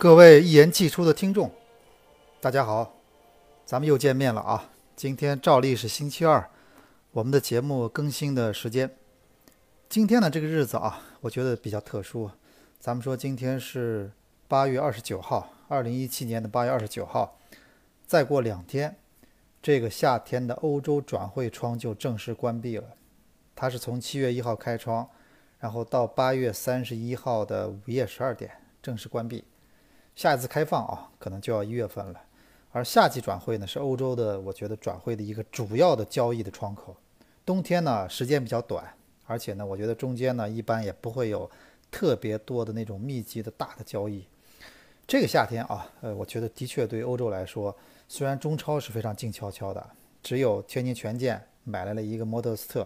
各位一言既出的听众，大家好，咱们又见面了啊！今天照例是星期二，我们的节目更新的时间。今天呢这个日子啊，我觉得比较特殊。咱们说今天是八月二十九号，二零一七年的八月二十九号。再过两天，这个夏天的欧洲转会窗就正式关闭了。它是从七月一号开窗，然后到八月三十一号的午夜十二点正式关闭。下一次开放啊，可能就要一月份了。而夏季转会呢，是欧洲的，我觉得转会的一个主要的交易的窗口。冬天呢，时间比较短，而且呢，我觉得中间呢，一般也不会有特别多的那种密集的大的交易。这个夏天啊，呃，我觉得的确对欧洲来说，虽然中超是非常静悄悄的，只有天津权健买来了一个莫德斯特，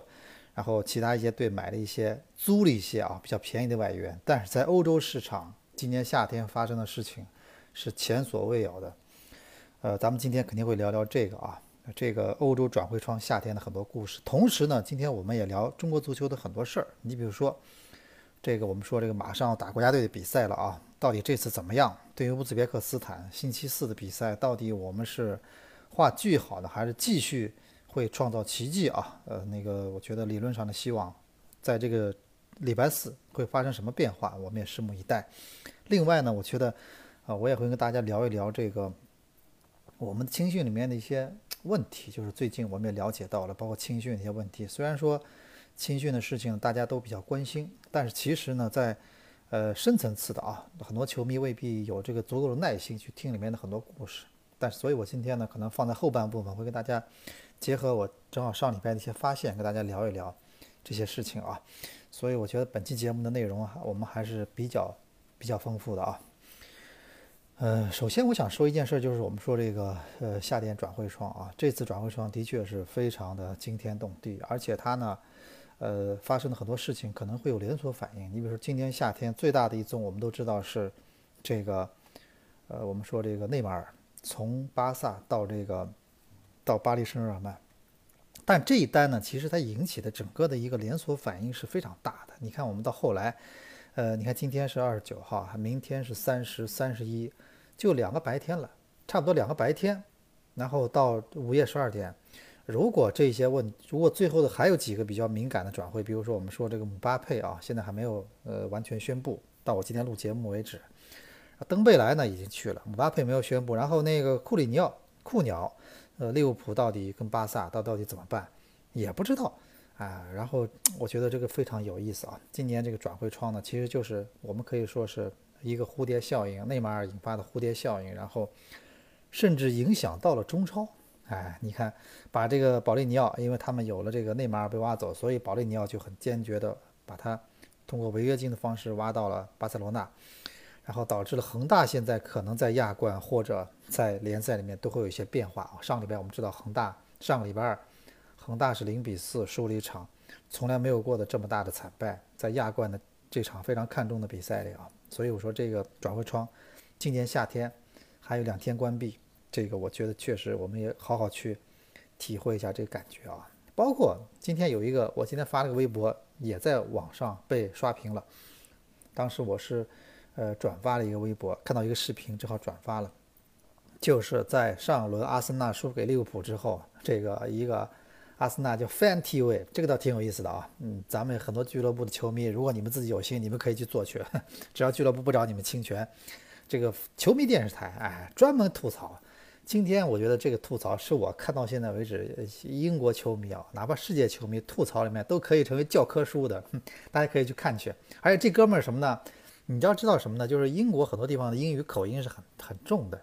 然后其他一些队买了一些租了一些啊比较便宜的外援，但是在欧洲市场。今年夏天发生的事情是前所未有的，呃，咱们今天肯定会聊聊这个啊，这个欧洲转会窗夏天的很多故事。同时呢，今天我们也聊中国足球的很多事儿。你比如说，这个我们说这个马上要打国家队的比赛了啊，到底这次怎么样？对于乌兹别克斯坦星期四的比赛，到底我们是画句号的，还是继续会创造奇迹啊？呃，那个我觉得理论上的希望，在这个。礼拜四会发生什么变化？我们也拭目以待。另外呢，我觉得，啊，我也会跟大家聊一聊这个我们青训里面的一些问题。就是最近我们也了解到了，包括青训的一些问题。虽然说青训的事情大家都比较关心，但是其实呢，在呃深层次的啊，很多球迷未必有这个足够的耐心去听里面的很多故事。但是，所以我今天呢，可能放在后半部分会跟大家结合我正好上礼拜的一些发现，跟大家聊一聊这些事情啊。所以我觉得本期节目的内容啊，我们还是比较比较丰富的啊。呃，首先我想说一件事，就是我们说这个呃夏天转会窗啊，这次转会窗的确是非常的惊天动地，而且它呢，呃发生的很多事情可能会有连锁反应。你比如说今年夏天最大的一宗，我们都知道是这个呃我们说这个内马尔从巴萨到这个到巴黎圣日耳曼。但这一单呢，其实它引起的整个的一个连锁反应是非常大的。你看，我们到后来，呃，你看今天是二十九号，明天是三十、三十一，就两个白天了，差不多两个白天。然后到午夜十二点，如果这些问，如果最后的还有几个比较敏感的转会，比如说我们说这个姆巴佩啊，现在还没有呃完全宣布，到我今天录节目为止。登贝莱呢已经去了，姆巴佩没有宣布。然后那个库里尼奥、库鸟。呃，利物浦到底跟巴萨到到底怎么办，也不知道啊。然后我觉得这个非常有意思啊。今年这个转会窗呢，其实就是我们可以说是一个蝴蝶效应，内马尔引发的蝴蝶效应，然后甚至影响到了中超。哎，你看，把这个保利尼奥，因为他们有了这个内马尔被挖走，所以保利尼奥就很坚决的把他通过违约金的方式挖到了巴塞罗那。然后导致了恒大现在可能在亚冠或者在联赛里面都会有一些变化啊。上礼拜我们知道恒大上个礼拜二，恒大是零比四输了一场从来没有过的这么大的惨败，在亚冠的这场非常看重的比赛里啊。所以我说这个转会窗今年夏天还有两天关闭，这个我觉得确实我们也好好去体会一下这个感觉啊。包括今天有一个我今天发了个微博也在网上被刷屏了，当时我是。呃，转发了一个微博，看到一个视频，正好转发了，就是在上轮阿森纳输给利物浦之后，这个一个阿森纳叫 Fan TV，这个倒挺有意思的啊。嗯，咱们很多俱乐部的球迷，如果你们自己有心，你们可以去做去，只要俱乐部不找你们侵权。这个球迷电视台，哎，专门吐槽。今天我觉得这个吐槽是我看到现在为止英国球迷啊，哪怕世界球迷吐槽里面都可以成为教科书的，大家可以去看去。而且这哥们儿什么呢？你要知道什么呢？就是英国很多地方的英语口音是很很重的。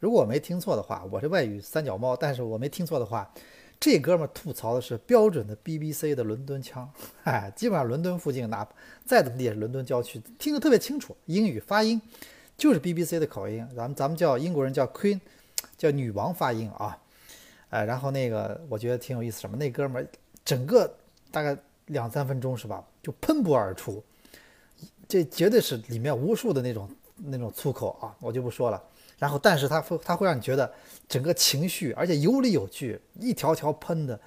如果我没听错的话，我是外语三脚猫，但是我没听错的话，这哥们吐槽的是标准的 BBC 的伦敦腔，哎，基本上伦敦附近哪再怎么地也是伦敦郊区，听得特别清楚。英语发音就是 BBC 的口音，咱们咱们叫英国人叫 Queen，叫女王发音啊，哎，然后那个我觉得挺有意思，什么那哥们整个大概两三分钟是吧，就喷薄而出。这绝对是里面无数的那种那种粗口啊，我就不说了。然后，但是他会他会让你觉得整个情绪，而且有理有据，一条条喷的，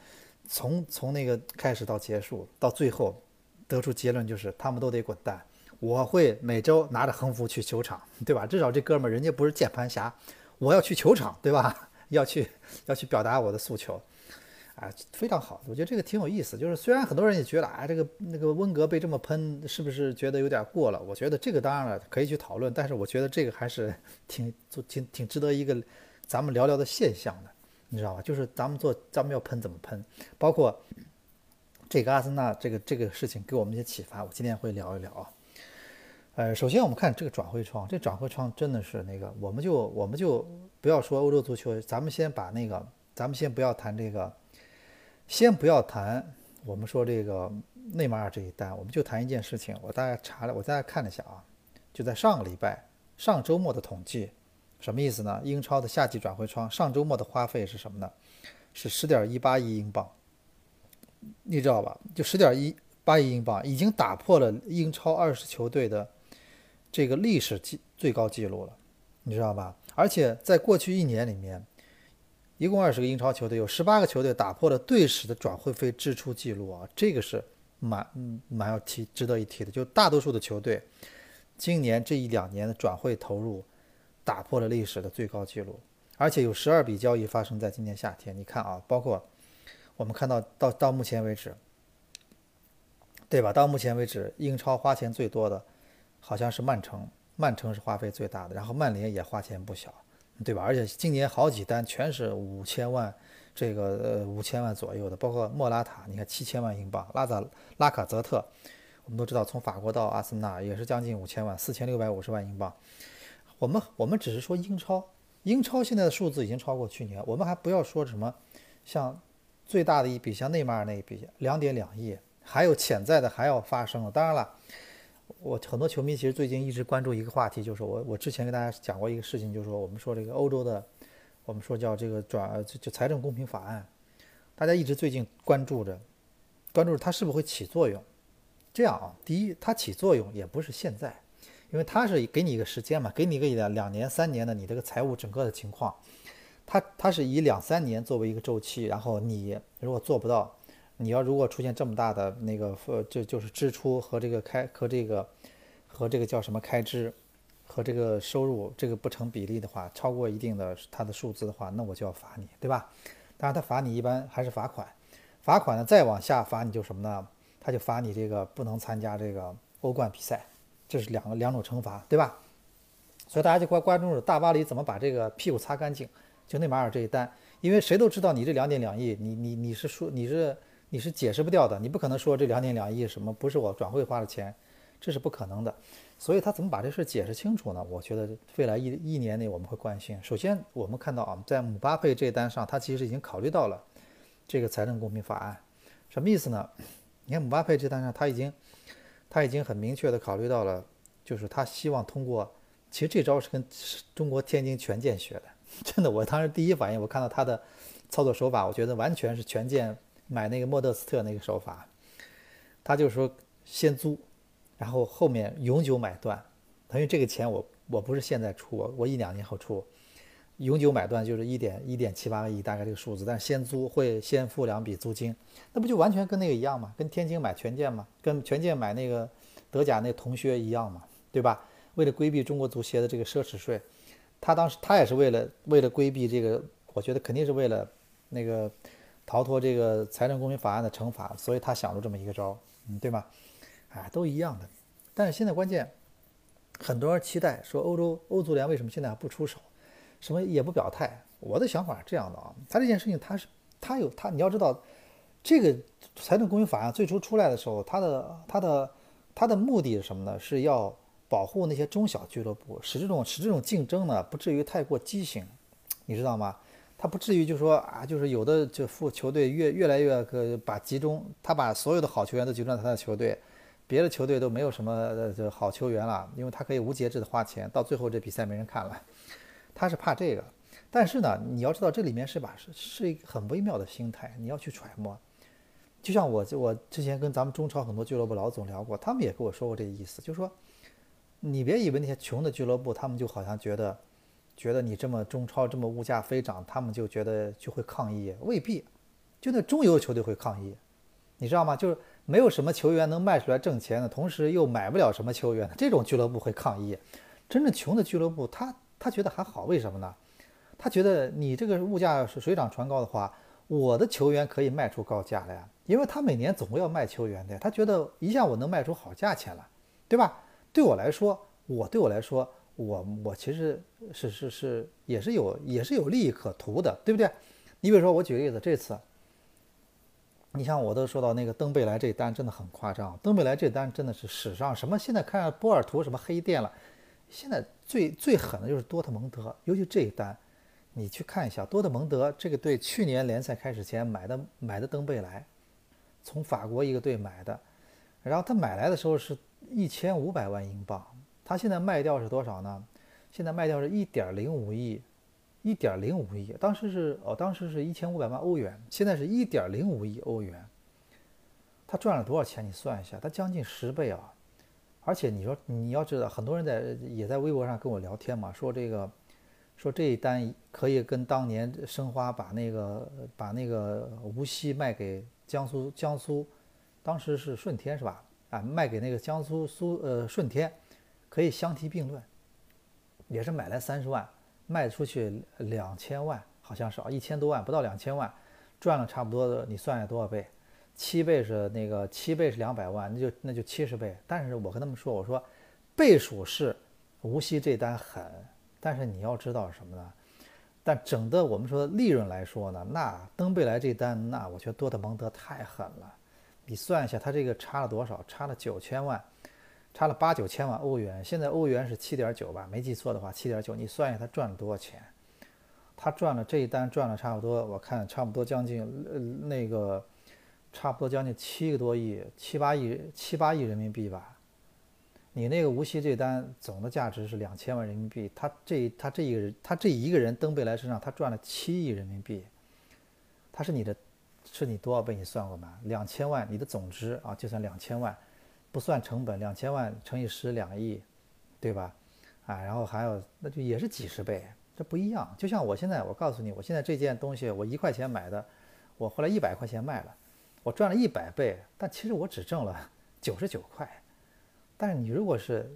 从从那个开始到结束，到最后得出结论就是他们都得滚蛋。我会每周拿着横幅去球场，对吧？至少这哥们儿人家不是键盘侠，我要去球场，对吧？要去要去表达我的诉求。啊，非常好，我觉得这个挺有意思。就是虽然很多人也觉得啊，这个那个温格被这么喷，是不是觉得有点过了？我觉得这个当然了，可以去讨论。但是我觉得这个还是 挺挺挺值得一个咱们聊聊的现象的，你知道吧？就是咱们做咱们要喷怎么喷，包括这个阿森纳这个这个事情给我们一些启发，我今天会聊一聊啊。呃，首先我们看这个转会窗，这转会窗真的是那个，我们就我们就不要说欧洲足球，咱们先把那个，咱们先不要谈这个。先不要谈，我们说这个内马尔这一单，我们就谈一件事情。我大概查了，我大概看了一下啊，就在上个礼拜、上周末的统计，什么意思呢？英超的夏季转会窗上周末的花费是什么呢？是十点一八亿英镑，你知道吧？就十点一八亿英镑，已经打破了英超二十球队的这个历史记最高纪录了，你知道吧？而且在过去一年里面。一共二十个英超球队，有十八个球队打破了队史的转会费支出记录啊，这个是蛮蛮要提、值得一提的。就大多数的球队，今年这一两年的转会投入打破了历史的最高纪录，而且有十二笔交易发生在今年夏天。你看啊，包括我们看到到到目前为止，对吧？到目前为止，英超花钱最多的好像是曼城，曼城是花费最大的，然后曼联也花钱不小。对吧？而且今年好几单全是五千万，这个呃五千万左右的，包括莫拉塔，你看七千万英镑，拉扎拉卡泽特，我们都知道从法国到阿森纳也是将近五千万，四千六百五十万英镑。我们我们只是说英超，英超现在的数字已经超过去年，我们还不要说什么像最大的一笔像内马尔那一笔两点两亿，还有潜在的还要发生了。当然了。我很多球迷其实最近一直关注一个话题，就是我我之前跟大家讲过一个事情，就是说我们说这个欧洲的，我们说叫这个转就就财政公平法案，大家一直最近关注着，关注它是不是会起作用。这样啊，第一，它起作用也不是现在，因为它是给你一个时间嘛，给你个两两年三年的你这个财务整个的情况，它它是以两三年作为一个周期，然后你如果做不到。你要如果出现这么大的那个呃，就就是支出和这个开和这个和这个叫什么开支和这个收入这个不成比例的话，超过一定的它的数字的话，那我就要罚你，对吧？当然，他罚你一般还是罚款，罚款呢再往下罚你就什么呢？他就罚你这个不能参加这个欧冠比赛，这是两个两种惩罚，对吧？所以大家就关关注大巴黎怎么把这个屁股擦干净，就内马尔这一单，因为谁都知道你这两点两亿，你你你是说你是。你是解释不掉的，你不可能说这两点两亿什么不是我转会花的钱，这是不可能的。所以他怎么把这事解释清楚呢？我觉得未来一一年内我们会关心。首先，我们看到啊，在姆巴佩这单上，他其实已经考虑到了这个财政公平法案，什么意思呢？你看姆巴佩这单上，他已经他已经很明确的考虑到了，就是他希望通过，其实这招是跟中国天津权健学的，真的，我当时第一反应我看到他的操作手法，我觉得完全是权健。买那个莫德斯特那个手法，他就说先租，然后后面永久买断，等于这个钱我我不是现在出，我一两年后出，永久买断就是一点一点七八个亿大概这个数字，但是先租会先付两笔租金，那不就完全跟那个一样吗？跟天津买权健吗？跟权健买那个德甲那同学一样吗？对吧？为了规避中国足协的这个奢侈税，他当时他也是为了为了规避这个，我觉得肯定是为了那个。逃脱这个财政公平法案的惩罚，所以他想出这么一个招，嗯，对吗？哎，都一样的。但是现在关键，很多人期待说欧洲欧足联为什么现在还不出手，什么也不表态。我的想法是这样的啊，他这件事情他是他有他，你要知道，这个财政公平法案最初出来的时候，他的他的他的目的是什么呢？是要保护那些中小俱乐部，使这种使这种竞争呢不至于太过畸形，你知道吗？他不至于就说啊，就是有的就副球队越越来越个把集中，他把所有的好球员都集中在他的球队，别的球队都没有什么这好球员了，因为他可以无节制的花钱，到最后这比赛没人看了，他是怕这个。但是呢，你要知道这里面是把是是一个很微妙的心态，你要去揣摩。就像我我之前跟咱们中超很多俱乐部老总聊过，他们也跟我说过这个意思，就是说你别以为那些穷的俱乐部，他们就好像觉得。觉得你这么中超这么物价飞涨，他们就觉得就会抗议，未必，就那中游球队会抗议，你知道吗？就是没有什么球员能卖出来挣钱的，同时又买不了什么球员的这种俱乐部会抗议。真正穷的俱乐部，他他觉得还好，为什么呢？他觉得你这个物价水涨船高的话，我的球员可以卖出高价来，因为他每年总会要卖球员的，他觉得一下我能卖出好价钱了，对吧？对我来说，我对我来说，我我其实是是是也是有也是有利益可图的，对不对？你比如说，我举个例子，这次。你像我都说到那个登贝莱这单真的很夸张，登贝莱这单真的是史上什么？现在看波尔图什么黑店了，现在最最狠的就是多特蒙德，尤其这一单，你去看一下多特蒙德这个队去年联赛开始前买的买的登贝莱，从法国一个队买的，然后他买来的时候是一千五百万英镑，他现在卖掉是多少呢？现在卖掉是一点零五亿。一点零五亿，当时是哦，当时是一千五百万欧元，现在是一点零五亿欧元。他赚了多少钱？你算一下，他将近十倍啊！而且你说你要知道，很多人在也在微博上跟我聊天嘛，说这个，说这一单可以跟当年申花把那个把那个无锡卖给江苏江苏，当时是顺天是吧？啊，卖给那个江苏苏呃顺天，可以相提并论，也是买来三十万。卖出去两千万，好像是啊，一千多万不到两千万，赚了差不多的，你算下多少倍？七倍是那个七倍是两百万，那就那就七十倍。但是我跟他们说，我说倍数是无锡这单狠，但是你要知道什么呢？但整的我们说利润来说呢，那登贝莱这单，那我觉得多特蒙德太狠了。你算一下，他这个差了多少？差了九千万。差了八九千万欧元，现在欧元是七点九吧？没记错的话，七点九。你算一下，他赚了多少钱？他赚了这一单赚了差不多，我看差不多将近呃那个，差不多将近七个多亿，七八亿七八亿人民币吧。你那个无锡这单总的价值是两千万人民币，他这他这一个人他这一个人登贝莱身上他赚了七亿人民币，他是你的，是你多少倍？你算过吗？两千万，你的总值啊，就算两千万。不算成本，两千万乘以十，两亿，对吧？啊，然后还有，那就也是几十倍，这不一样。就像我现在，我告诉你，我现在这件东西，我一块钱买的，我后来一百块钱卖了，我赚了一百倍，但其实我只挣了 九十九块。但是你如果是，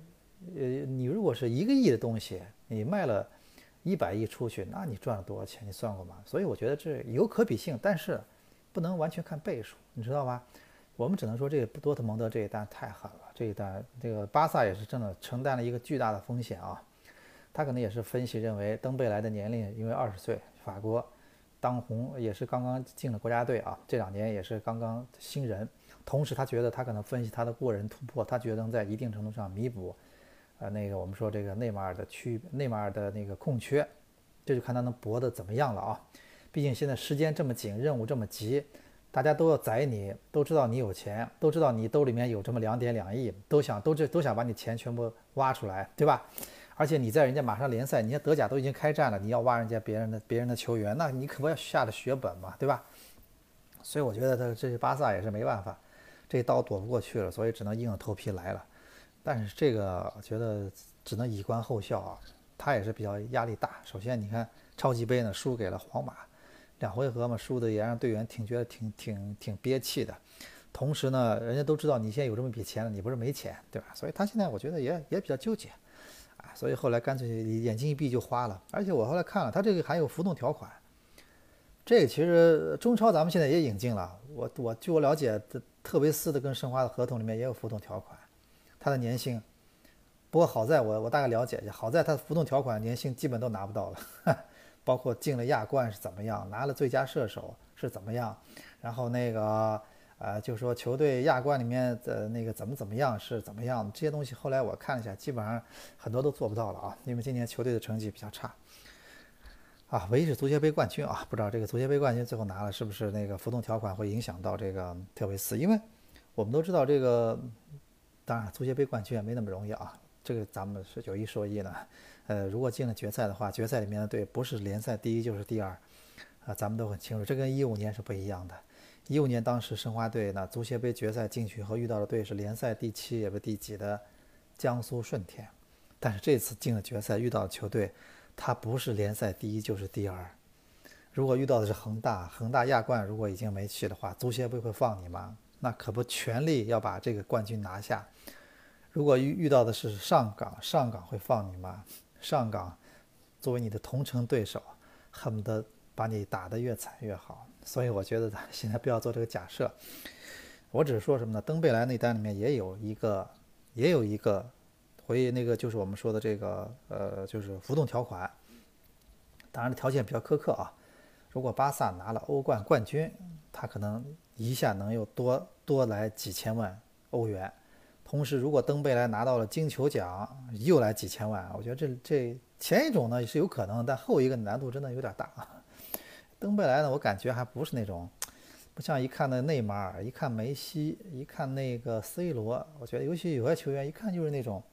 呃，你如果是一个亿的东西，你卖了一百亿出去，那你赚了多少钱？你算过吗？所以我觉得这有可比性，但是不能完全看倍数，你知道吧？我们只能说这个多特蒙德这一单太狠了，这一单这个巴萨也是真的承担了一个巨大的风险啊。他可能也是分析认为登贝莱的年龄因为二十岁，法国当红也是刚刚进了国家队啊，这两年也是刚刚新人。同时他觉得他可能分析他的过人突破，他觉得能在一定程度上弥补，呃那个我们说这个内马尔的区内马尔的那个空缺，这就看他能搏得怎么样了啊。毕竟现在时间这么紧，任务这么急。大家都要宰你，都知道你有钱，都知道你兜里面有这么两点两亿，都想都这都想把你钱全部挖出来，对吧？而且你在人家马上联赛，你看德甲都已经开战了，你要挖人家别人的别人的球员，那你可不要下了血本嘛，对吧？所以我觉得他这是巴萨也是没办法，这刀躲不过去了，所以只能硬着头皮来了。但是这个觉得只能以观后效啊，他也是比较压力大。首先你看超级杯呢输给了皇马。两回合嘛，输的也让队员挺觉得挺挺挺憋气的。同时呢，人家都知道你现在有这么一笔钱了，你不是没钱，对吧？所以他现在我觉得也也比较纠结，啊，所以后来干脆眼睛一闭就花了。而且我后来看了，他这个还有浮动条款。这个其实中超咱们现在也引进了，我我据我了解，特维斯的跟申花的合同里面也有浮动条款，他的年薪。不过好在我我大概了解一下，好在他浮动条款年薪基本都拿不到了。包括进了亚冠是怎么样，拿了最佳射手是怎么样，然后那个呃，就说球队亚冠里面的那个怎么怎么样是怎么样，这些东西后来我看了一下，基本上很多都做不到了啊，因为今年球队的成绩比较差。啊，唯一是足协杯冠军啊，不知道这个足协杯冠军最后拿了是不是那个浮动条款会影响到这个特维斯，因为我们都知道这个，当然足协杯冠军也没那么容易啊，这个咱们是有一说一呢。呃，如果进了决赛的话，决赛里面的队不是联赛第一就是第二，啊，咱们都很清楚，这跟一五年是不一样的。一五年当时申花队呢，足协杯决赛进去以后遇到的队是联赛第七也不第几的江苏舜天，但是这次进了决赛遇到的球队，他不是联赛第一就是第二。如果遇到的是恒大，恒大亚冠如果已经没去的话，足协杯会放你吗？那可不全力要把这个冠军拿下。如果遇遇到的是上港，上港会放你吗？上港作为你的同城对手，恨不得把你打得越惨越好。所以我觉得现在不要做这个假设。我只是说什么呢？登贝莱那单里面也有一个，也有一个，回那个就是我们说的这个，呃，就是浮动条款。当然条件比较苛刻啊。如果巴萨拿了欧冠冠军，他可能一下能又多多来几千万欧元。同时，如果登贝莱拿到了金球奖，又来几千万。我觉得这这前一种呢是有可能，但后一个难度真的有点大。登贝莱呢，我感觉还不是那种，不像一看那内马尔，一看梅西，一看那个 C 罗，我觉得尤其有些球员一看就是那种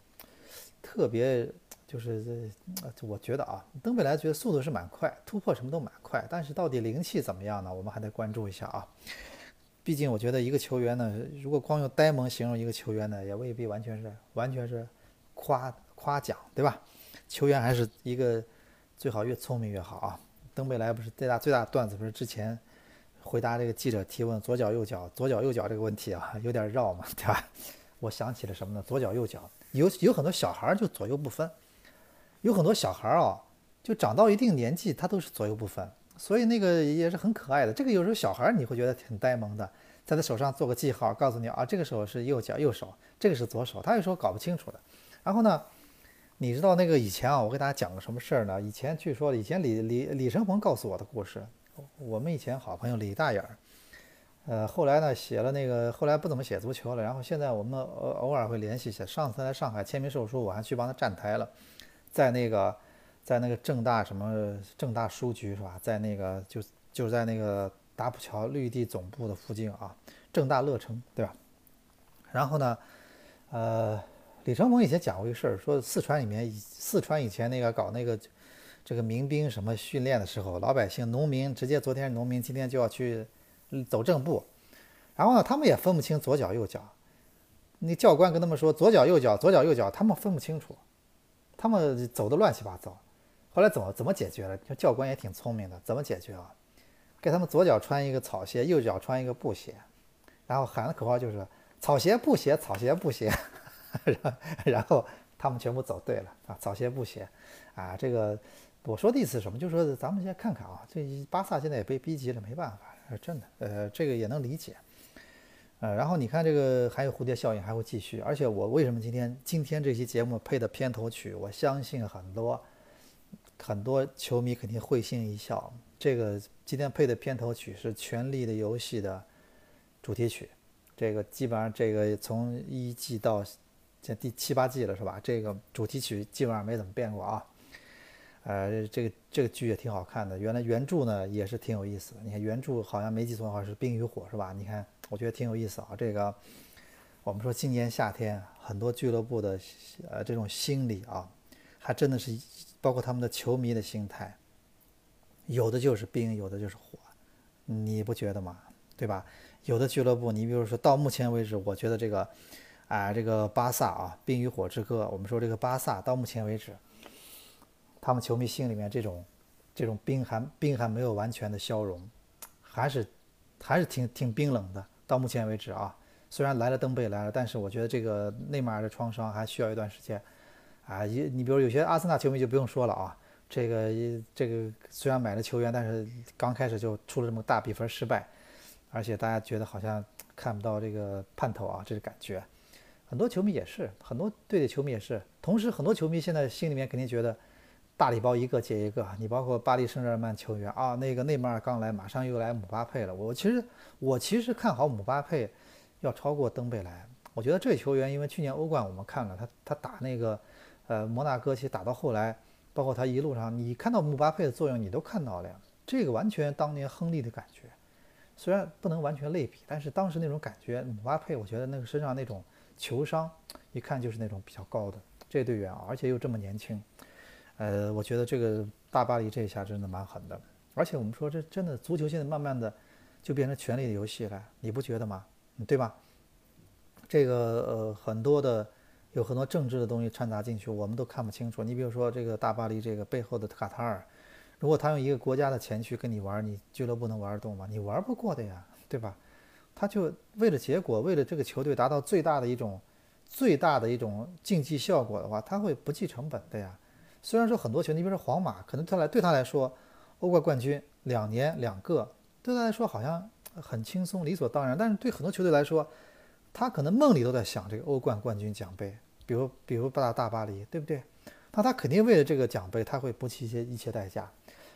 特别。就是这，我觉得啊，登贝莱觉得速度是蛮快，突破什么都蛮快，但是到底灵气怎么样呢？我们还得关注一下啊。毕竟我觉得一个球员呢，如果光用呆萌形容一个球员呢，也未必完全是完全是夸夸奖，对吧？球员还是一个最好越聪明越好啊。登贝莱不是最大最大段子，不是之前回答这个记者提问左脚右脚左脚右脚这个问题啊，有点绕嘛，对吧？我想起了什么呢？左脚右脚有有很多小孩就左右不分。有很多小孩啊，就长到一定年纪，他都是左右不分，所以那个也是很可爱的。这个有时候小孩你会觉得挺呆萌的，在他手上做个记号，告诉你啊，这个手是右脚右手，这个是左手，他有时候搞不清楚的。然后呢，你知道那个以前啊，我给大家讲个什么事儿呢？以前据说以前李李李承鹏告诉我的故事，我们以前好朋友李大眼儿，呃，后来呢写了那个，后来不怎么写足球了，然后现在我们偶偶尔会联系一下。上次来上海签名售书，我还去帮他站台了。在那个，在那个正大什么正大书局是吧？在那个就就在那个达浦桥绿地总部的附近啊，正大乐城对吧？然后呢，呃，李承鹏以前讲过一个事儿，说四川里面四川以前那个搞那个这个民兵什么训练的时候，老百姓农民直接昨天农民今天就要去走正步，然后呢，他们也分不清左脚右脚，那教官跟他们说左脚右脚左脚右脚，他们分不清楚。他们走的乱七八糟，后来怎么怎么解决了？教官也挺聪明的，怎么解决啊？给他们左脚穿一个草鞋，右脚穿一个布鞋，然后喊的口号就是“草鞋布鞋，草鞋布鞋 ”，然后他们全部走对了啊！草鞋布鞋，啊，这个我说的意思是什么？就是说咱们先看看啊，这巴萨现在也被逼急了，没办法，真的，呃，这个也能理解。呃，然后你看这个还有蝴蝶效应还会继续，而且我为什么今天今天这期节目配的片头曲，我相信很多很多球迷肯定会心一笑。这个今天配的片头曲是《权力的游戏》的主题曲，这个基本上这个从一季到这第七八季了是吧？这个主题曲基本上没怎么变过啊。呃，这个这个剧也挺好看的，原来原著呢也是挺有意思的。你看原著好像没记错的话是《冰与火》是吧？你看。我觉得挺有意思啊，这个我们说今年夏天很多俱乐部的呃这种心理啊，还真的是包括他们的球迷的心态，有的就是冰，有的就是火，你不觉得吗？对吧？有的俱乐部，你比如说到目前为止，我觉得这个啊这个巴萨啊，冰与火之歌，我们说这个巴萨到目前为止，他们球迷心里面这种这种冰还冰还没有完全的消融，还是还是挺挺冰冷的。到目前为止啊，虽然来了登贝来了，但是我觉得这个内马尔的创伤还需要一段时间啊。你你比如有些阿森纳球迷就不用说了啊，这个一这个虽然买了球员，但是刚开始就出了这么大比分失败，而且大家觉得好像看不到这个盼头啊，这个感觉。很多球迷也是，很多队的球迷也是，同时很多球迷现在心里面肯定觉得。大礼包一个接一个，你包括巴黎圣日耳曼球员啊，那个内马尔刚来，马上又来姆巴佩了。我其实我其实看好姆巴佩要超过登贝莱。我觉得这球员，因为去年欧冠我们看了他，他打那个呃摩纳哥，其实打到后来，包括他一路上，你看到姆巴佩的作用，你都看到了呀。这个完全当年亨利的感觉，虽然不能完全类比，但是当时那种感觉，姆巴佩，我觉得那个身上那种球商，一看就是那种比较高的这队员啊，而且又这么年轻。呃，我觉得这个大巴黎这一下真的蛮狠的，而且我们说这真的足球现在慢慢的就变成权力的游戏了，你不觉得吗？对吧？这个呃很多的有很多政治的东西掺杂进去，我们都看不清楚。你比如说这个大巴黎这个背后的卡塔尔，如果他用一个国家的钱去跟你玩，你俱乐部能玩得动吗？你玩不过的呀，对吧？他就为了结果，为了这个球队达到最大的一种最大的一种竞技效果的话，他会不计成本的呀。虽然说很多球，你比如说皇马，可能他来对他来说，欧冠冠军两年两个，对他来说好像很轻松理所当然，但是对很多球队来说，他可能梦里都在想这个欧冠冠军奖杯，比如比如大大巴黎，对不对？那他肯定为了这个奖杯，他会不惜一些一切代价。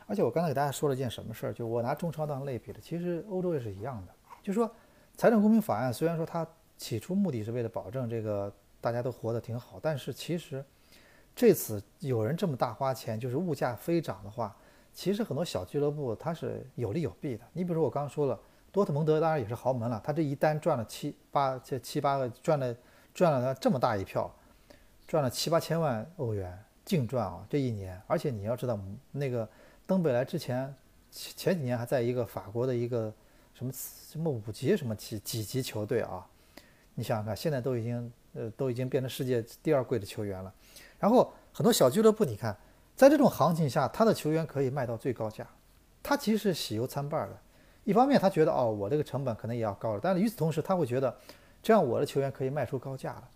而且我刚才给大家说了一件什么事儿，就我拿中超当类比的，其实欧洲也是一样的。就说财政公平法案虽然说它起初目的是为了保证这个大家都活得挺好，但是其实这次有人这么大花钱，就是物价飞涨的话，其实很多小俱乐部它是有利有弊的。你比如说我刚刚说了，多特蒙德当然也是豪门了，他这一单赚了七八这七八个赚了赚了这么大一票，赚了七八千万欧元净赚啊这一年，而且你要知道那个。登贝莱之前前前几年还在一个法国的一个什么什么五级什么几几级球队啊？你想想看，现在都已经呃都已经变成世界第二贵的球员了。然后很多小俱乐部，你看在这种行情下，他的球员可以卖到最高价，他其实是喜忧参半的。一方面他觉得哦，我这个成本可能也要高了，但是与此同时他会觉得这样我的球员可以卖出高价了。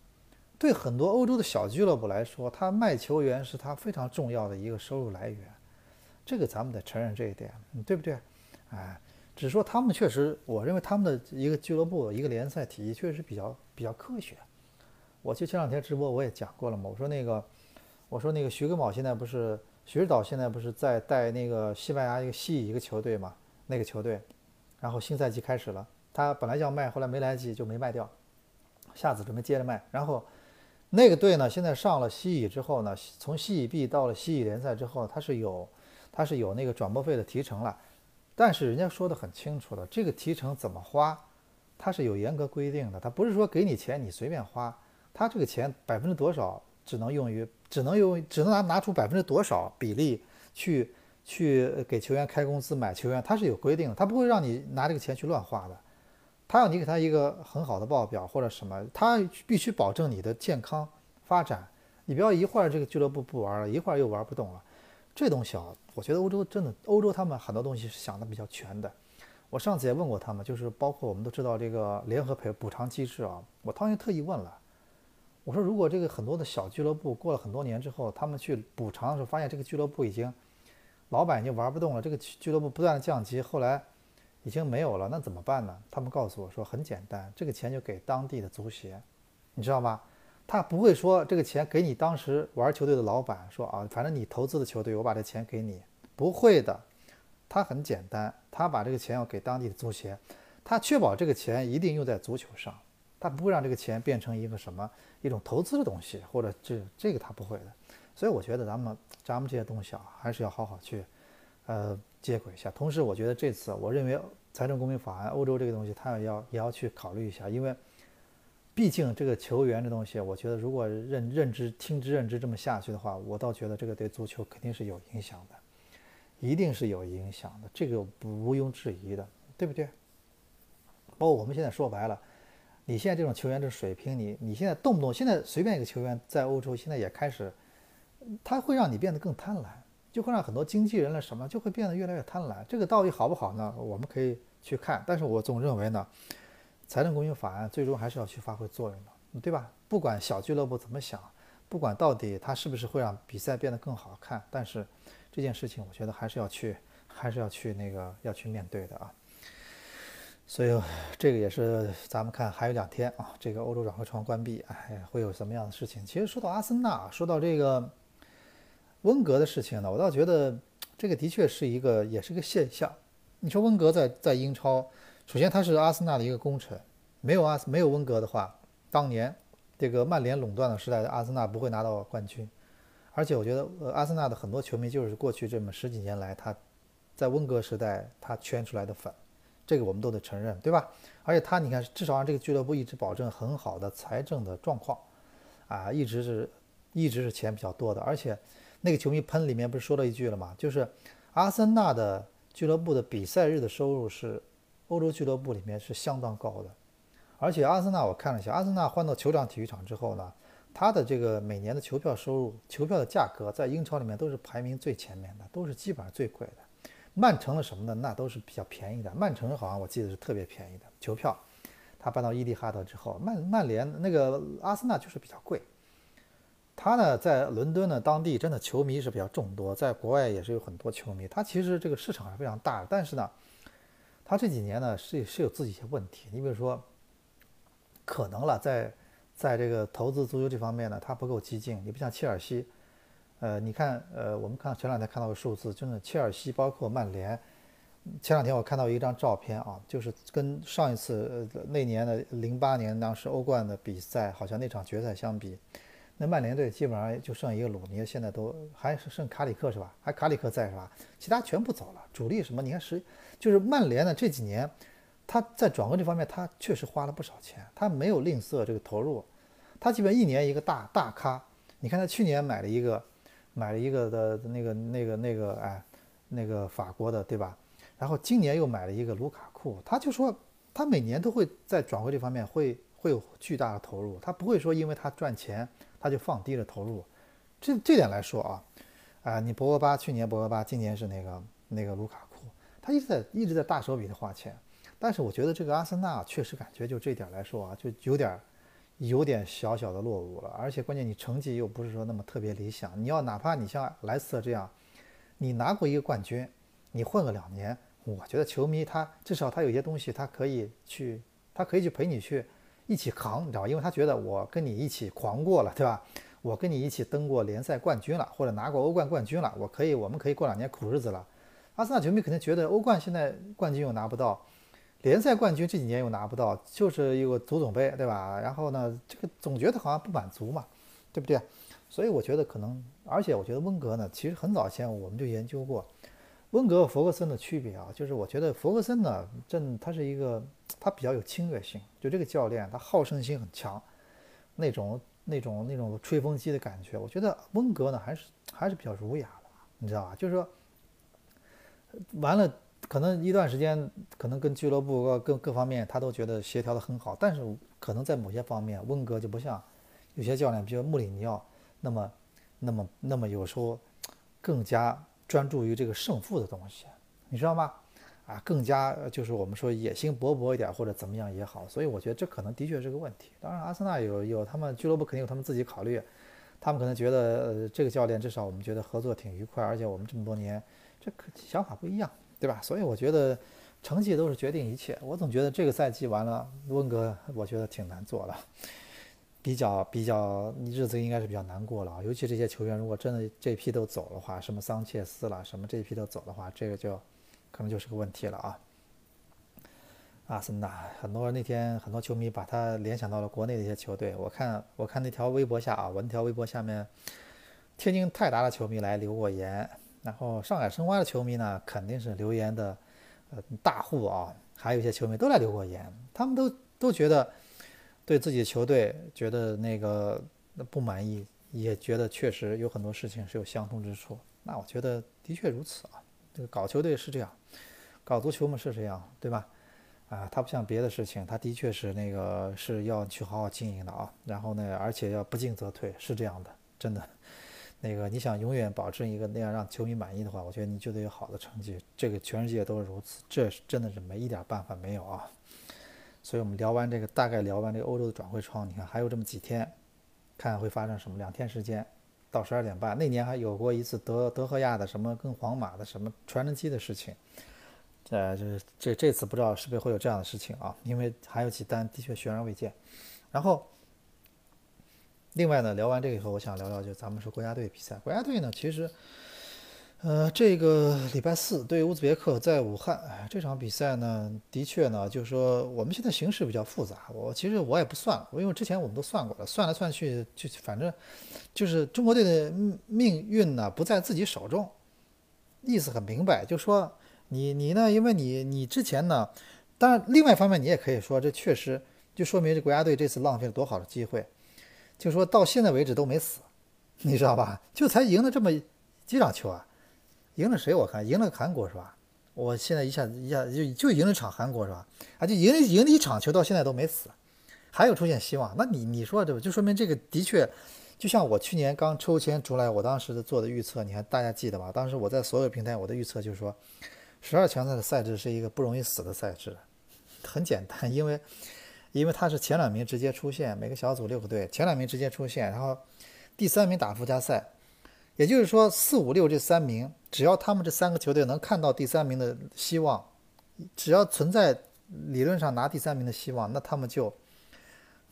对很多欧洲的小俱乐部来说，他卖球员是他非常重要的一个收入来源。这个咱们得承认这一点，对不对？哎，只是说他们确实，我认为他们的一个俱乐部、一个联赛体系确实比较比较科学。我就前两天直播我也讲过了嘛，我说那个，我说那个徐根宝现在不是徐指导现在不是在带那个西班牙一个西乙一个球队嘛？那个球队，然后新赛季开始了，他本来要卖，后来没来得及就没卖掉，下次准备接着卖。然后那个队呢，现在上了西乙之后呢，从西乙 B 到了西乙联赛之后，他是有。他是有那个转播费的提成了，但是人家说的很清楚的，这个提成怎么花，他是有严格规定的。他不是说给你钱你随便花，他这个钱百分之多少只能用于，只能用，只能拿拿出百分之多少比例去去给球员开工资买球员，他是有规定的，他不会让你拿这个钱去乱花的。他要你给他一个很好的报表或者什么，他必须保证你的健康发展。你不要一会儿这个俱乐部不玩了，一会儿又玩不动了。这东西啊，我觉得欧洲真的，欧洲他们很多东西是想的比较全的。我上次也问过他们，就是包括我们都知道这个联合赔补偿机制啊，我当年特意问了，我说如果这个很多的小俱乐部过了很多年之后，他们去补偿的时候，发现这个俱乐部已经老板已经玩不动了，这个俱乐部不断的降级，后来已经没有了，那怎么办呢？他们告诉我说很简单，这个钱就给当地的足协，你知道吗？他不会说这个钱给你当时玩球队的老板说啊，反正你投资的球队，我把这钱给你，不会的。他很简单，他把这个钱要给当地的足协，他确保这个钱一定用在足球上，他不会让这个钱变成一个什么一种投资的东西，或者这这个他不会的。所以我觉得咱们咱们这些东西啊，还是要好好去呃接轨一下。同时，我觉得这次我认为财政公平法案，欧洲这个东西，他也要也要去考虑一下，因为。毕竟这个球员这东西，我觉得如果认认知、听之任之这么下去的话，我倒觉得这个对足球肯定是有影响的，一定是有影响的，这个毋庸置疑的，对不对？包括我们现在说白了，你现在这种球员这水平，你你现在动不动现在随便一个球员在欧洲现在也开始，它会让你变得更贪婪，就会让很多经纪人了什么就会变得越来越贪婪。这个到底好不好呢？我们可以去看，但是我总认为呢。财政公平法案最终还是要去发挥作用的，对吧？不管小俱乐部怎么想，不管到底它是不是会让比赛变得更好看，但是这件事情我觉得还是要去，还是要去那个要去面对的啊。所以这个也是咱们看还有两天啊，这个欧洲转会窗关闭，哎，会有什么样的事情？其实说到阿森纳，说到这个温格的事情呢，我倒觉得这个的确是一个，也是个现象。你说温格在在英超。首先，他是阿森纳的一个功臣，没有阿没有温格的话，当年这个曼联垄断的时代的阿森纳不会拿到冠军。而且，我觉得呃，阿森纳的很多球迷就是过去这么十几年来，他在温格时代他圈出来的粉，这个我们都得承认，对吧？而且他你看，至少让这个俱乐部一直保证很好的财政的状况，啊，一直是一直是钱比较多的。而且那个球迷喷里面不是说了一句了吗？就是阿森纳的俱乐部的比赛日的收入是。欧洲俱乐部里面是相当高的，而且阿森纳我看了一下，阿森纳换到酋长体育场之后呢，它的这个每年的球票收入、球票的价格在英超里面都是排名最前面的，都是基本上最贵的。曼城的什么的那都是比较便宜的，曼城好像我记得是特别便宜的球票，他搬到伊蒂哈德之后，曼曼联那个阿森纳就是比较贵。他呢，在伦敦呢，当地真的球迷是比较众多，在国外也是有很多球迷。他其实这个市场是非常大的，但是呢，他这几年呢是是有自己一些问题。你比如说，可能了，在在这个投资足球这方面呢，他不够激进。你不像切尔西，呃，你看，呃，我们看前两天看到个数字，真的，切尔西包括曼联，前两天我看到一张照片啊，就是跟上一次那年的零八年当时欧冠的比赛，好像那场决赛相比。那曼联队基本上就剩一个鲁尼，现在都还是剩卡里克是吧？还卡里克在是吧？其他全部走了，主力什么？你看是就是曼联呢这几年，他在转会这方面他确实花了不少钱，他没有吝啬这个投入，他基本一年一个大大咖。你看他去年买了一个，买了一个的那个那个那个哎，那个法国的对吧？然后今年又买了一个卢卡库，他就说他每年都会在转会这方面会会有巨大的投入，他不会说因为他赚钱。他就放低了投入，这这点来说啊，啊，你博格巴去年博格巴，今年是那个那个卢卡库，他一直在一直在大手笔的花钱，但是我觉得这个阿森纳确实感觉就这点来说啊，就有点有点小小的落伍了，而且关键你成绩又不是说那么特别理想，你要哪怕你像莱斯特这样，你拿过一个冠军，你混个两年，我觉得球迷他至少他有些东西他可以去，他可以去陪你去。一起扛，你知道吧？因为他觉得我跟你一起狂过了，对吧？我跟你一起登过联赛冠军了，或者拿过欧冠冠军了，我可以，我们可以过两年苦日子了。阿森纳球迷肯定觉得欧冠现在冠军又拿不到，联赛冠军这几年又拿不到，就是一个足总杯，对吧？然后呢，这个总觉得好像不满足嘛，对不对？所以我觉得可能，而且我觉得温格呢，其实很早前我们就研究过。温格和弗格森的区别啊，就是我觉得弗格森呢，正他是一个，他比较有侵略性，就这个教练他好胜心很强，那种那种那种吹风机的感觉。我觉得温格呢还是还是比较儒雅的，你知道吧？就是说，完了，可能一段时间，可能跟俱乐部各各方面他都觉得协调的很好，但是可能在某些方面，温格就不像有些教练，比如穆里尼奥，那么那么那么有时候更加。专注于这个胜负的东西，你知道吗？啊，更加就是我们说野心勃勃一点或者怎么样也好，所以我觉得这可能的确是个问题。当然，阿森纳有有他们俱乐部肯定有他们自己考虑，他们可能觉得这个教练至少我们觉得合作挺愉快，而且我们这么多年这可想法不一样，对吧？所以我觉得成绩都是决定一切。我总觉得这个赛季完了，温格我觉得挺难做的。比较比较，日子应该是比较难过了啊！尤其这些球员，如果真的这批都走的话，什么桑切斯了，什么这批都走的话，这个就可能就是个问题了啊！阿森纳很多那天很多球迷把他联想到了国内的一些球队，我看我看那条微博下啊，我那条微博下面，天津泰达的球迷来留过言，然后上海申花的球迷呢，肯定是留言的呃大户啊，还有一些球迷都来留过言，他们都都觉得。对自己的球队觉得那个不满意，也觉得确实有很多事情是有相通之处。那我觉得的确如此啊。这个搞球队是这样，搞足球嘛是这样，对吧？啊，他不像别的事情，他的确是那个是要去好好经营的啊。然后呢，而且要不进则退，是这样的，真的。那个你想永远保证一个那样让球迷满意的话，我觉得你就得有好的成绩。这个全世界都是如此，这是真的是没一点办法没有啊。所以我们聊完这个，大概聊完这个欧洲的转会窗，你看还有这么几天，看看会发生什么？两天时间，到十二点半。那年还有过一次德德赫亚的什么跟皇马的什么传真机的事情，呃，这这这次不知道是不是会有这样的事情啊？因为还有几单的确悬而未见。然后，另外呢，聊完这个以后，我想聊聊就咱们说国家队比赛。国家队呢，其实。呃，这个礼拜四对乌兹别克在武汉这场比赛呢，的确呢，就是说我们现在形势比较复杂。我其实我也不算了，因为之前我们都算过了，算来算去就反正就是中国队的命运呢不在自己手中，意思很明白，就说你你呢，因为你你之前呢，当然另外一方面你也可以说，这确实就说明这国家队这次浪费了多好的机会，就说到现在为止都没死，你知道吧？就才赢了这么几场球啊。赢了谁？我看赢了韩国是吧？我现在一下子一下就就赢了场韩国是吧？啊，就赢赢了一场球，到现在都没死，还有出现希望。那你你说对吧？就说明这个的确，就像我去年刚抽签出来，我当时的做的预测，你看大家记得吧？当时我在所有平台我的预测就是说，十二强赛的赛制是一个不容易死的赛制，很简单，因为因为他是前两名直接出现，每个小组六个队，前两名直接出现，然后第三名打附加赛，也就是说四五六这三名，只要他们这三个球队能看到第三名的希望，只要存在理论上拿第三名的希望，那他们就，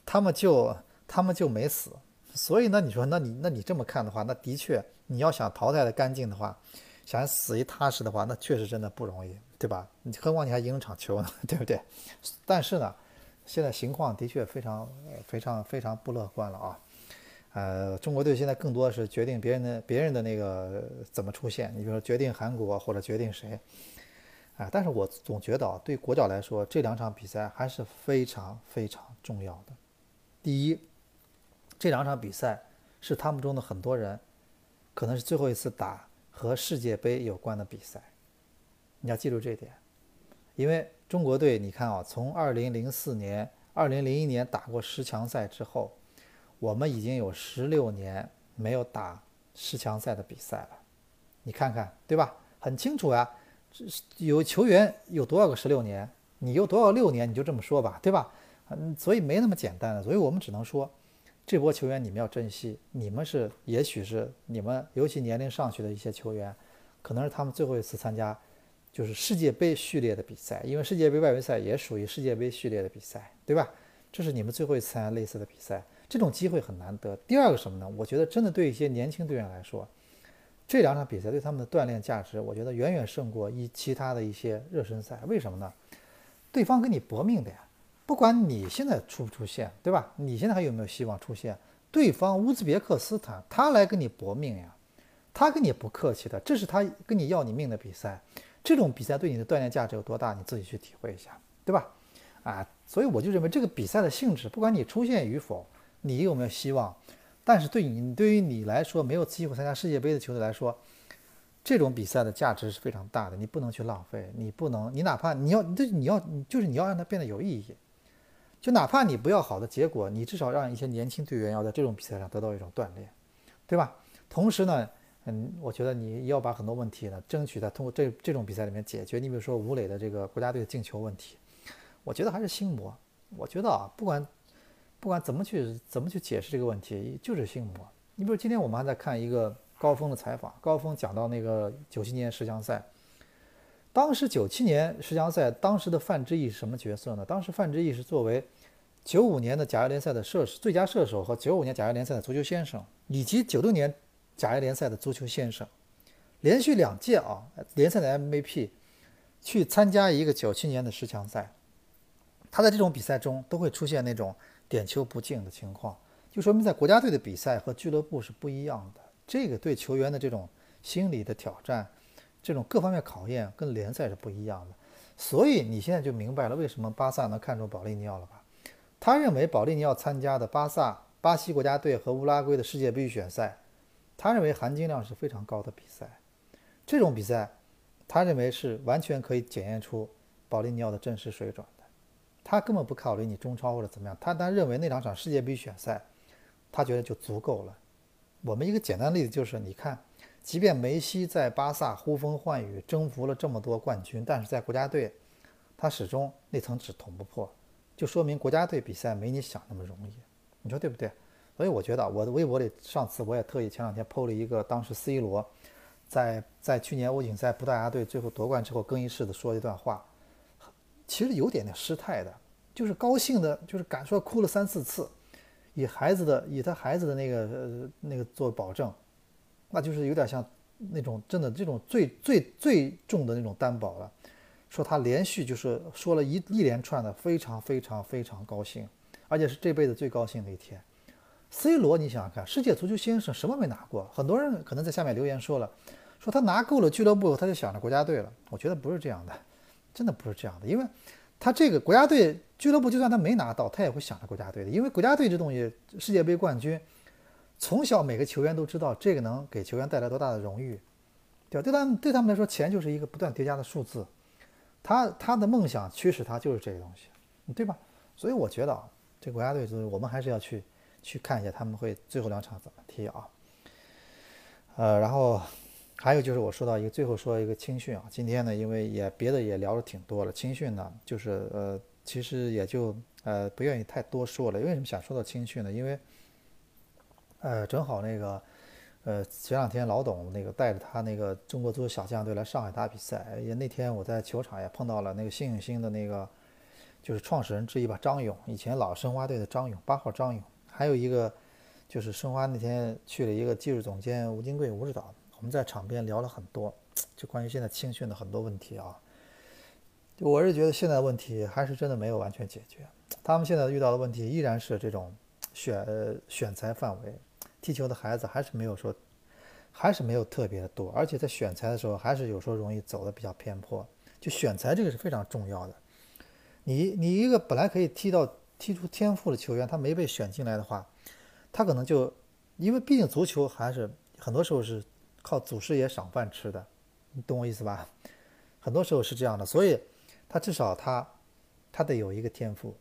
他们就他们就没死。所以呢，你说，那你那你这么看的话，那的确你要想淘汰的干净的话，想死一踏实的话，那确实真的不容易，对吧？你何况你还赢场球呢，对不对？但是呢。现在情况的确非常、非常、非常不乐观了啊！呃，中国队现在更多是决定别人的、别人的那个怎么出现，你比如说决定韩国或者决定谁，啊！但是我总觉得啊，对国脚来说，这两场比赛还是非常非常重要的。第一，这两场比赛是他们中的很多人可能是最后一次打和世界杯有关的比赛，你要记住这一点，因为。中国队，你看啊，从二零零四年、二零零一年打过十强赛之后，我们已经有十六年没有打十强赛的比赛了。你看看，对吧？很清楚呀，有球员有多少个十六年？你有多少六年？你就这么说吧，对吧？嗯，所以没那么简单的。所以我们只能说，这波球员你们要珍惜。你们是，也许是你们，尤其年龄上去的一些球员，可能是他们最后一次参加。就是世界杯序列的比赛，因为世界杯外围赛也属于世界杯序列的比赛，对吧？这是你们最后一次参加类似的比赛，这种机会很难得。第二个什么呢？我觉得真的对一些年轻队员来说，这两场比赛对他们的锻炼价值，我觉得远远胜过一其他的一些热身赛。为什么呢？对方跟你搏命的呀，不管你现在出不出线，对吧？你现在还有没有希望出线？对方乌兹别克斯坦，他来跟你搏命呀，他跟你不客气的，这是他跟你要你命的比赛。这种比赛对你的锻炼价值有多大？你自己去体会一下，对吧？啊，所以我就认为这个比赛的性质，不管你出现与否，你有没有希望，但是对你对于你来说没有机会参加世界杯的球队来说，这种比赛的价值是非常大的，你不能去浪费，你不能，你哪怕你要，这你要，就是你要让它变得有意义，就哪怕你不要好的结果，你至少让一些年轻队员要在这种比赛上得到一种锻炼，对吧？同时呢。嗯，我觉得你要把很多问题呢，争取在通过这这种比赛里面解决。你比如说吴磊的这个国家队的进球问题，我觉得还是心魔。我觉得啊，不管不管怎么去怎么去解释这个问题，就是心魔。你比如今天我们还在看一个高峰的采访，高峰讲到那个九七年十强赛，当时九七年十强赛，当时的范志毅是什么角色呢？当时范志毅是作为九五年的甲 A 联赛的射手最佳射手和九五年甲 A 联赛的足球先生，以及九六年。甲 A 联赛的足球先生，连续两届啊联赛的 MVP，去参加一个九七年的十强赛，他在这种比赛中都会出现那种点球不进的情况，就说明在国家队的比赛和俱乐部是不一样的。这个对球员的这种心理的挑战，这种各方面考验跟联赛是不一样的。所以你现在就明白了为什么巴萨能看中保利尼奥了吧？他认为保利尼奥参加的巴萨、巴西国家队和乌拉圭的世界杯预选赛。他认为含金量是非常高的比赛，这种比赛，他认为是完全可以检验出保利尼奥的真实水准的。他根本不考虑你中超或者怎么样，他单认为那两场世界杯预选赛，他觉得就足够了。我们一个简单例子就是，你看，即便梅西在巴萨呼风唤雨，征服了这么多冠军，但是在国家队，他始终那层纸捅不破，就说明国家队比赛没你想那么容易。你说对不对？所以我觉得我的微博里，上次我也特意前两天 PO 了一个，当时 C 罗在在去年欧锦赛葡萄牙队最后夺冠之后更衣室的说一段话，其实有点点失态的，就是高兴的，就是敢说哭了三四次，以孩子的以他孩子的那个呃那个做保证，那就是有点像那种真的这种最最最重的那种担保了，说他连续就是说了一一连串的非常非常非常高兴，而且是这辈子最高兴的一天。C 罗，你想想看，世界足球先生什么没拿过？很多人可能在下面留言说了，说他拿够了俱乐部，他就想着国家队了。我觉得不是这样的，真的不是这样的，因为他这个国家队俱乐部，就算他没拿到，他也会想着国家队的。因为国家队这东西，世界杯冠军，从小每个球员都知道这个能给球员带来多大的荣誉，对吧？对他们对他们来说，钱就是一个不断叠加的数字。他他的梦想驱使他就是这个东西，对吧？所以我觉得啊，这国家队就是我们还是要去。去看一下他们会最后两场怎么踢啊？呃，然后还有就是我说到一个最后说一个青训啊，今天呢，因为也别的也聊了挺多了，青训呢就是呃，其实也就呃，不愿意太多说了。为什么想说到青训呢？因为，呃，正好那个，呃，前两天老董那个带着他那个中国足球小将队来上海打比赛，也那天我在球场也碰到了那个幸运星的那个，就是创始人之一吧，张勇，以前老申花队的张勇，八号张勇，还有一个就是申花那天去了一个技术总监吴金贵吴指导，我们在场边聊了很多，就关于现在青训的很多问题啊。我是觉得现在问题还是真的没有完全解决，他们现在遇到的问题依然是这种选选材范围，踢球的孩子还是没有说，还是没有特别的多，而且在选材的时候还是有时候容易走的比较偏颇。就选材这个是非常重要的，你你一个本来可以踢到踢出天赋的球员，他没被选进来的话，他可能就因为毕竟足球还是很多时候是靠祖师爷赏饭吃的，你懂我意思吧？很多时候是这样的，所以。他至少他，他得有一个天赋，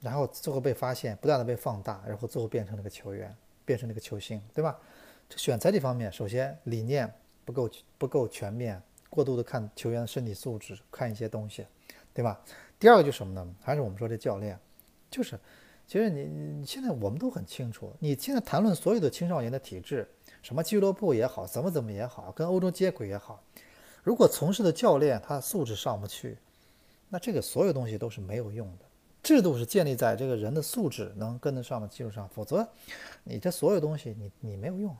然后最后被发现，不断的被放大，然后最后变成那个球员，变成那个球星，对吧？这选材这方面，首先理念不够不够全面，过度的看球员的身体素质，看一些东西，对吧？第二个就是什么呢？还是我们说这教练，就是，其实你你现在我们都很清楚，你现在谈论所有的青少年的体质，什么俱乐部也好，怎么怎么也好，跟欧洲接轨也好，如果从事的教练他素质上不去。那这个所有东西都是没有用的，制度是建立在这个人的素质能跟得上的基础上，否则你这所有东西你你没有用。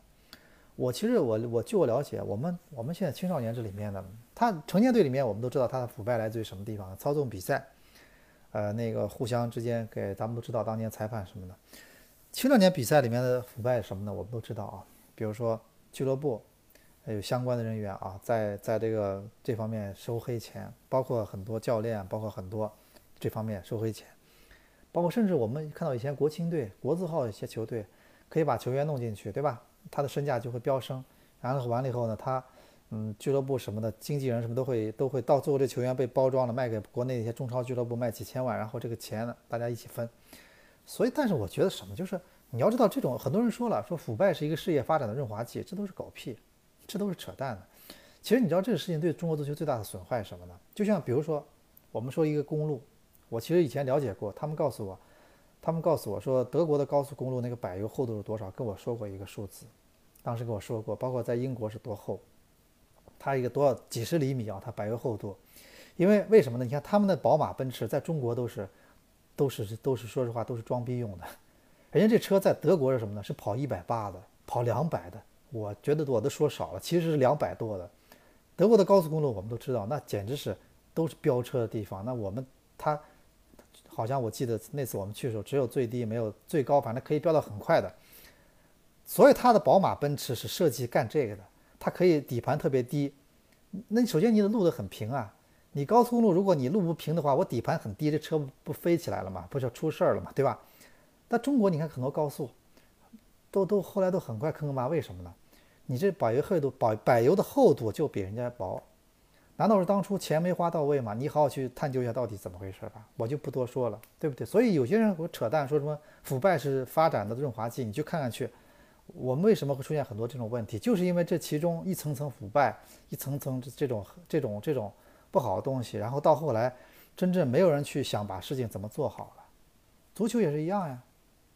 我其实我我据我了解，我们我们现在青少年这里面的，他成年队里面我们都知道他的腐败来自于什么地方，操纵比赛，呃那个互相之间给咱们都知道当年裁判什么的，青少年比赛里面的腐败什么的我们都知道啊，比如说俱乐部。还有相关的人员啊，在在这个这方面收黑钱，包括很多教练，包括很多这方面收黑钱，包括甚至我们看到以前国青队、国字号一些球队，可以把球员弄进去，对吧？他的身价就会飙升，然后完了以后呢，他嗯俱乐部什么的经纪人什么都会都会到最后这球员被包装了，卖给国内一些中超俱乐部卖几千万，然后这个钱呢大家一起分。所以，但是我觉得什么，就是你要知道这种很多人说了，说腐败是一个事业发展的润滑剂，这都是狗屁。这都是扯淡的。其实你知道这个事情对中国足球最大的损害是什么呢？就像比如说，我们说一个公路，我其实以前了解过，他们告诉我，他们告诉我说德国的高速公路那个柏油厚度是多少，跟我说过一个数字，当时跟我说过，包括在英国是多厚，它一个多少几十厘米啊，它柏油厚度。因为为什么呢？你看他们的宝马、奔驰在中国都是，都是都是说实话都是装逼用的，人家这车在德国是什么呢？是跑一百八的，跑两百的。我觉得我都说少了，其实是两百多的。德国的高速公路我们都知道，那简直是都是飙车的地方。那我们它好像我记得那次我们去的时候，只有最低没有最高，反正可以飙到很快的。所以它的宝马、奔驰是设计干这个的，它可以底盘特别低。那你首先你的路得很平啊，你高速公路如果你路不平的话，我底盘很低，这车不飞起来了吗？不是出事儿了吗？对吧？那中国你看很多高速。都都后来都很快坑坑洼，为什么呢？你这柏油厚度，柏柏油的厚度就比人家薄，难道是当初钱没花到位吗？你好好去探究一下到底怎么回事吧，我就不多说了，对不对？所以有些人我扯淡说什么腐败是发展的润滑剂，你去看看去，我们为什么会出现很多这种问题？就是因为这其中一层层腐败，一层层这种这种这种不好的东西，然后到后来真正没有人去想把事情怎么做好了。足球也是一样呀，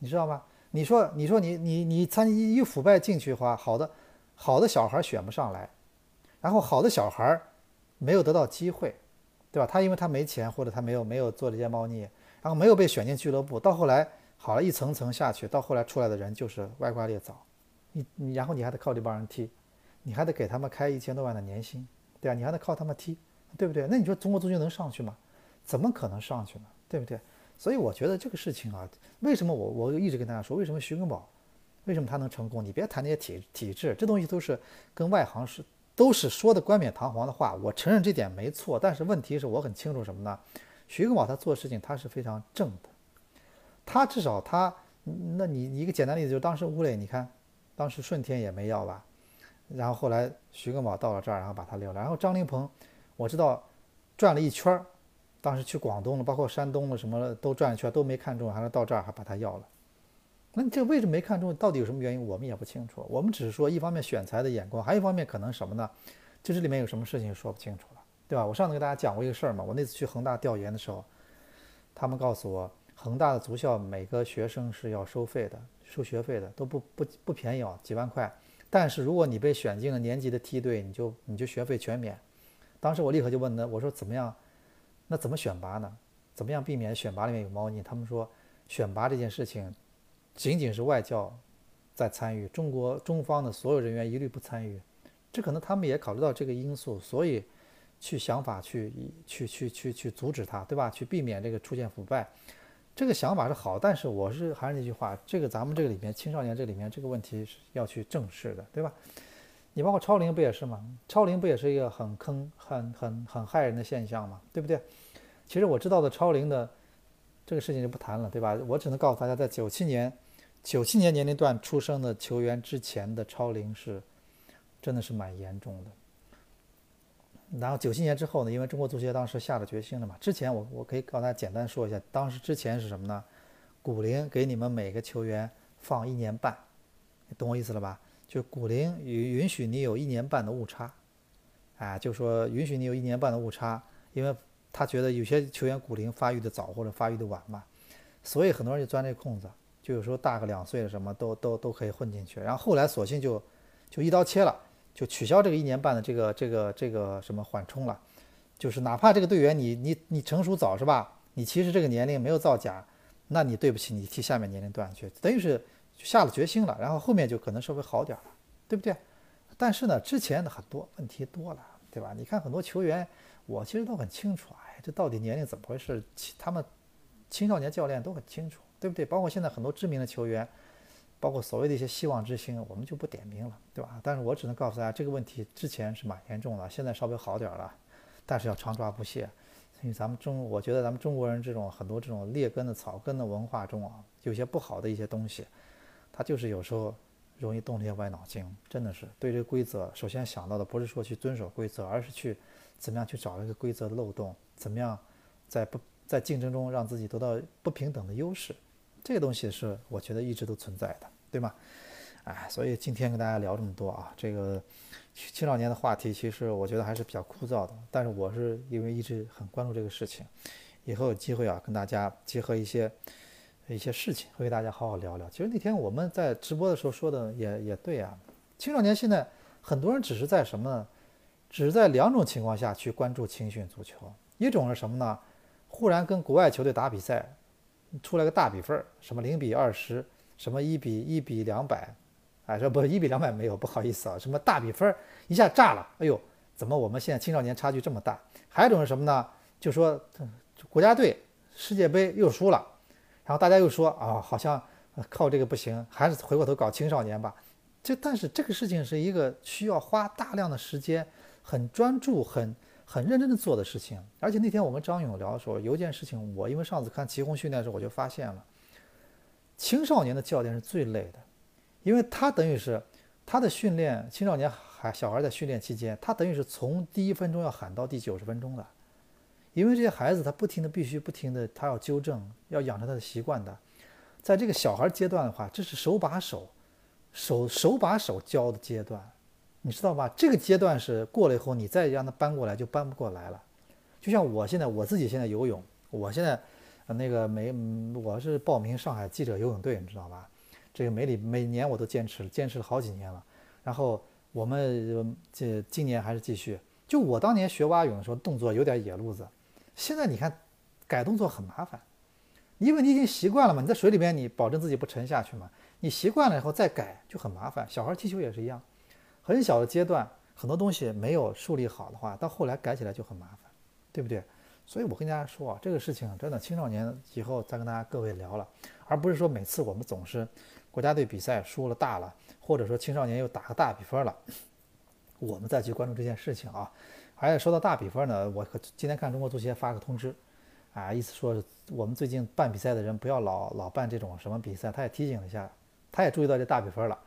你知道吗？你说，你说你你你参一腐败进去的话，好的，好的小孩选不上来，然后好的小孩没有得到机会，对吧？他因为他没钱，或者他没有没有做这些猫腻，然后没有被选进俱乐部，到后来好了一层层下去，到后来出来的人就是歪瓜裂枣，你你然后你还得靠这帮人踢，你还得给他们开一千多万的年薪，对吧？你还得靠他们踢，对不对？那你说中国足球能上去吗？怎么可能上去呢？对不对？所以我觉得这个事情啊，为什么我我一直跟大家说，为什么徐根宝，为什么他能成功？你别谈那些体体制，这东西都是跟外行是都是说的冠冕堂皇的话。我承认这点没错，但是问题是我很清楚什么呢？徐根宝他做事情他是非常正的，他至少他，那你一个简单例子就是当时吴磊，你看，当时顺天也没要吧，然后后来徐根宝到了这儿，然后把他留了，然后张琳芃，我知道转了一圈儿。当时去广东了，包括山东了，什么都转一圈都没看中，还是到这儿还把他要了。那你这为什么没看中？到底有什么原因？我们也不清楚。我们只是说，一方面选材的眼光，还有一方面可能什么呢？就这里面有什么事情说不清楚了，对吧？我上次给大家讲过一个事儿嘛。我那次去恒大调研的时候，他们告诉我，恒大的足校每个学生是要收费的，收学费的都不不不便宜哦，几万块。但是如果你被选进了年级的梯队，你就你就学费全免。当时我立刻就问他，我说怎么样？那怎么选拔呢？怎么样避免选拔里面有猫腻？他们说选拔这件事情仅仅是外教在参与，中国中方的所有人员一律不参与。这可能他们也考虑到这个因素，所以去想法去去去去去阻止他，对吧？去避免这个出现腐败。这个想法是好，但是我是还是那句话，这个咱们这个里面青少年这里面这个问题是要去正视的，对吧？你包括超龄不也是吗？超龄不也是一个很坑、很很很害人的现象吗？对不对？其实我知道的超龄的这个事情就不谈了，对吧？我只能告诉大家，在九七年、九七年年龄段出生的球员之前的超龄是真的是蛮严重的。然后九七年之后呢？因为中国足协当时下了决心了嘛。之前我我可以告诉大家简单说一下，当时之前是什么呢？骨龄给你们每个球员放一年半，懂我意思了吧？就股龄允允许你有一年半的误差，啊，就说允许你有一年半的误差，因为他觉得有些球员股龄发育的早或者发育的晚嘛，所以很多人就钻这空子，就有时候大个两岁的什么都都都可以混进去。然后后来索性就就一刀切了。就取消这个一年半的这个这个这个什么缓冲了，就是哪怕这个队员你你你成熟早是吧？你其实这个年龄没有造假，那你对不起你踢下面年龄段去，等于是就下了决心了，然后后面就可能稍微好点了，对不对？但是呢，之前的很多问题多了，对吧？你看很多球员，我其实都很清楚，哎，这到底年龄怎么回事？他们青少年教练都很清楚，对不对？包括现在很多知名的球员。包括所谓的一些希望之星，我们就不点名了，对吧？但是我只能告诉大家，这个问题之前是蛮严重的，现在稍微好点了，但是要常抓不懈。因为咱们中，我觉得咱们中国人这种很多这种劣根的草根的文化中啊，有些不好的一些东西，他就是有时候容易动这些歪脑筋，真的是对这个规则，首先想到的不是说去遵守规则，而是去怎么样去找一个规则的漏洞，怎么样在不在竞争中让自己得到不平等的优势，这个东西是我觉得一直都存在的。对吗？哎，所以今天跟大家聊这么多啊，这个青少年的话题，其实我觉得还是比较枯燥的。但是我是因为一直很关注这个事情，以后有机会啊，跟大家结合一些一些事情，会给大家好好聊聊。其实那天我们在直播的时候说的也也对啊，青少年现在很多人只是在什么？只是在两种情况下去关注青训足球，一种是什么呢？忽然跟国外球队打比赛，出来个大比分，什么零比二十。什么一比一比两百，哎，说不一比两百没有，不好意思啊。什么大比分一下炸了，哎呦，怎么我们现在青少年差距这么大？还有一种是什么呢？就说国家队世界杯又输了，然后大家又说啊，好像靠这个不行，还是回过头搞青少年吧。这但是这个事情是一个需要花大量的时间、很专注、很很认真的做的事情。而且那天我跟张勇聊的时候，有一件事情，我因为上次看齐红训练的时候，我就发现了。青少年的教练是最累的，因为他等于是他的训练，青少年孩小孩在训练期间，他等于是从第一分钟要喊到第九十分钟的，因为这些孩子他不停的必须不停的他要纠正，要养成他的习惯的，在这个小孩阶段的话，这是手把手，手手把手教的阶段，你知道吧？这个阶段是过了以后，你再让他搬过来就搬不过来了。就像我现在我自己现在游泳，我现在。那个每我是报名上海记者游泳队，你知道吧？这个每里每年我都坚持，坚持了好几年了。然后我们这今年还是继续。就我当年学蛙泳的时候，动作有点野路子。现在你看，改动作很麻烦，因为你已经习惯了嘛。你在水里边，你保证自己不沉下去嘛。你习惯了以后再改就很麻烦。小孩踢球也是一样，很小的阶段，很多东西没有树立好的话，到后来改起来就很麻烦，对不对？所以我跟大家说啊，这个事情真的青少年以后再跟大家各位聊了，而不是说每次我们总是国家队比赛输了大了，或者说青少年又打个大比分了，我们再去关注这件事情啊。而且说到大比分呢，我今天看中国足协发个通知，啊，意思说我们最近办比赛的人不要老老办这种什么比赛，他也提醒了一下，他也注意到这大比分了，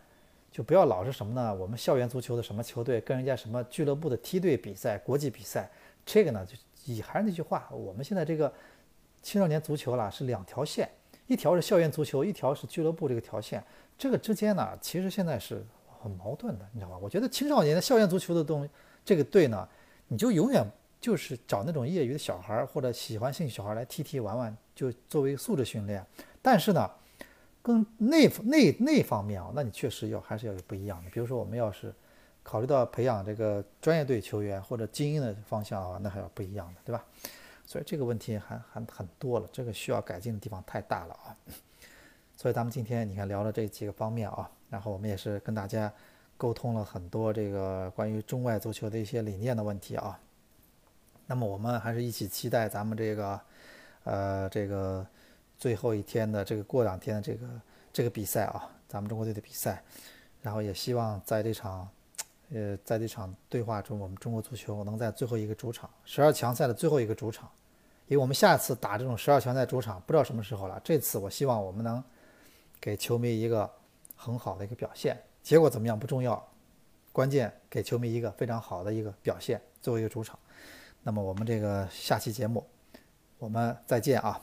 就不要老是什么呢？我们校园足球的什么球队跟人家什么俱乐部的梯队比赛、国际比赛，这个呢就。以还是那句话，我们现在这个青少年足球啦是两条线，一条是校园足球，一条是俱乐部这个条线。这个之间呢，其实现在是很矛盾的，你知道吧？我觉得青少年的校园足球的东这个队呢，你就永远就是找那种业余的小孩或者喜欢兴趣小孩来踢踢玩玩，就作为素质训练。但是呢，跟那那那方面啊，那你确实要还是要有不一样的。比如说，我们要是考虑到培养这个专业队球员或者精英的方向啊，那还要不一样的，对吧？所以这个问题还还很多了，这个需要改进的地方太大了啊。所以咱们今天你看聊了这几个方面啊，然后我们也是跟大家沟通了很多这个关于中外足球的一些理念的问题啊。那么我们还是一起期待咱们这个呃这个最后一天的这个过两天的这个这个比赛啊，咱们中国队的比赛。然后也希望在这场呃在这场对话中，我们中国足球能在最后一个主场十二强赛的最后一个主场，因为我们下次打这种十二强赛主场不知道什么时候了。这次我希望我们能。给球迷一个很好的一个表现，结果怎么样不重要，关键给球迷一个非常好的一个表现，作为一个主场。那么我们这个下期节目，我们再见啊。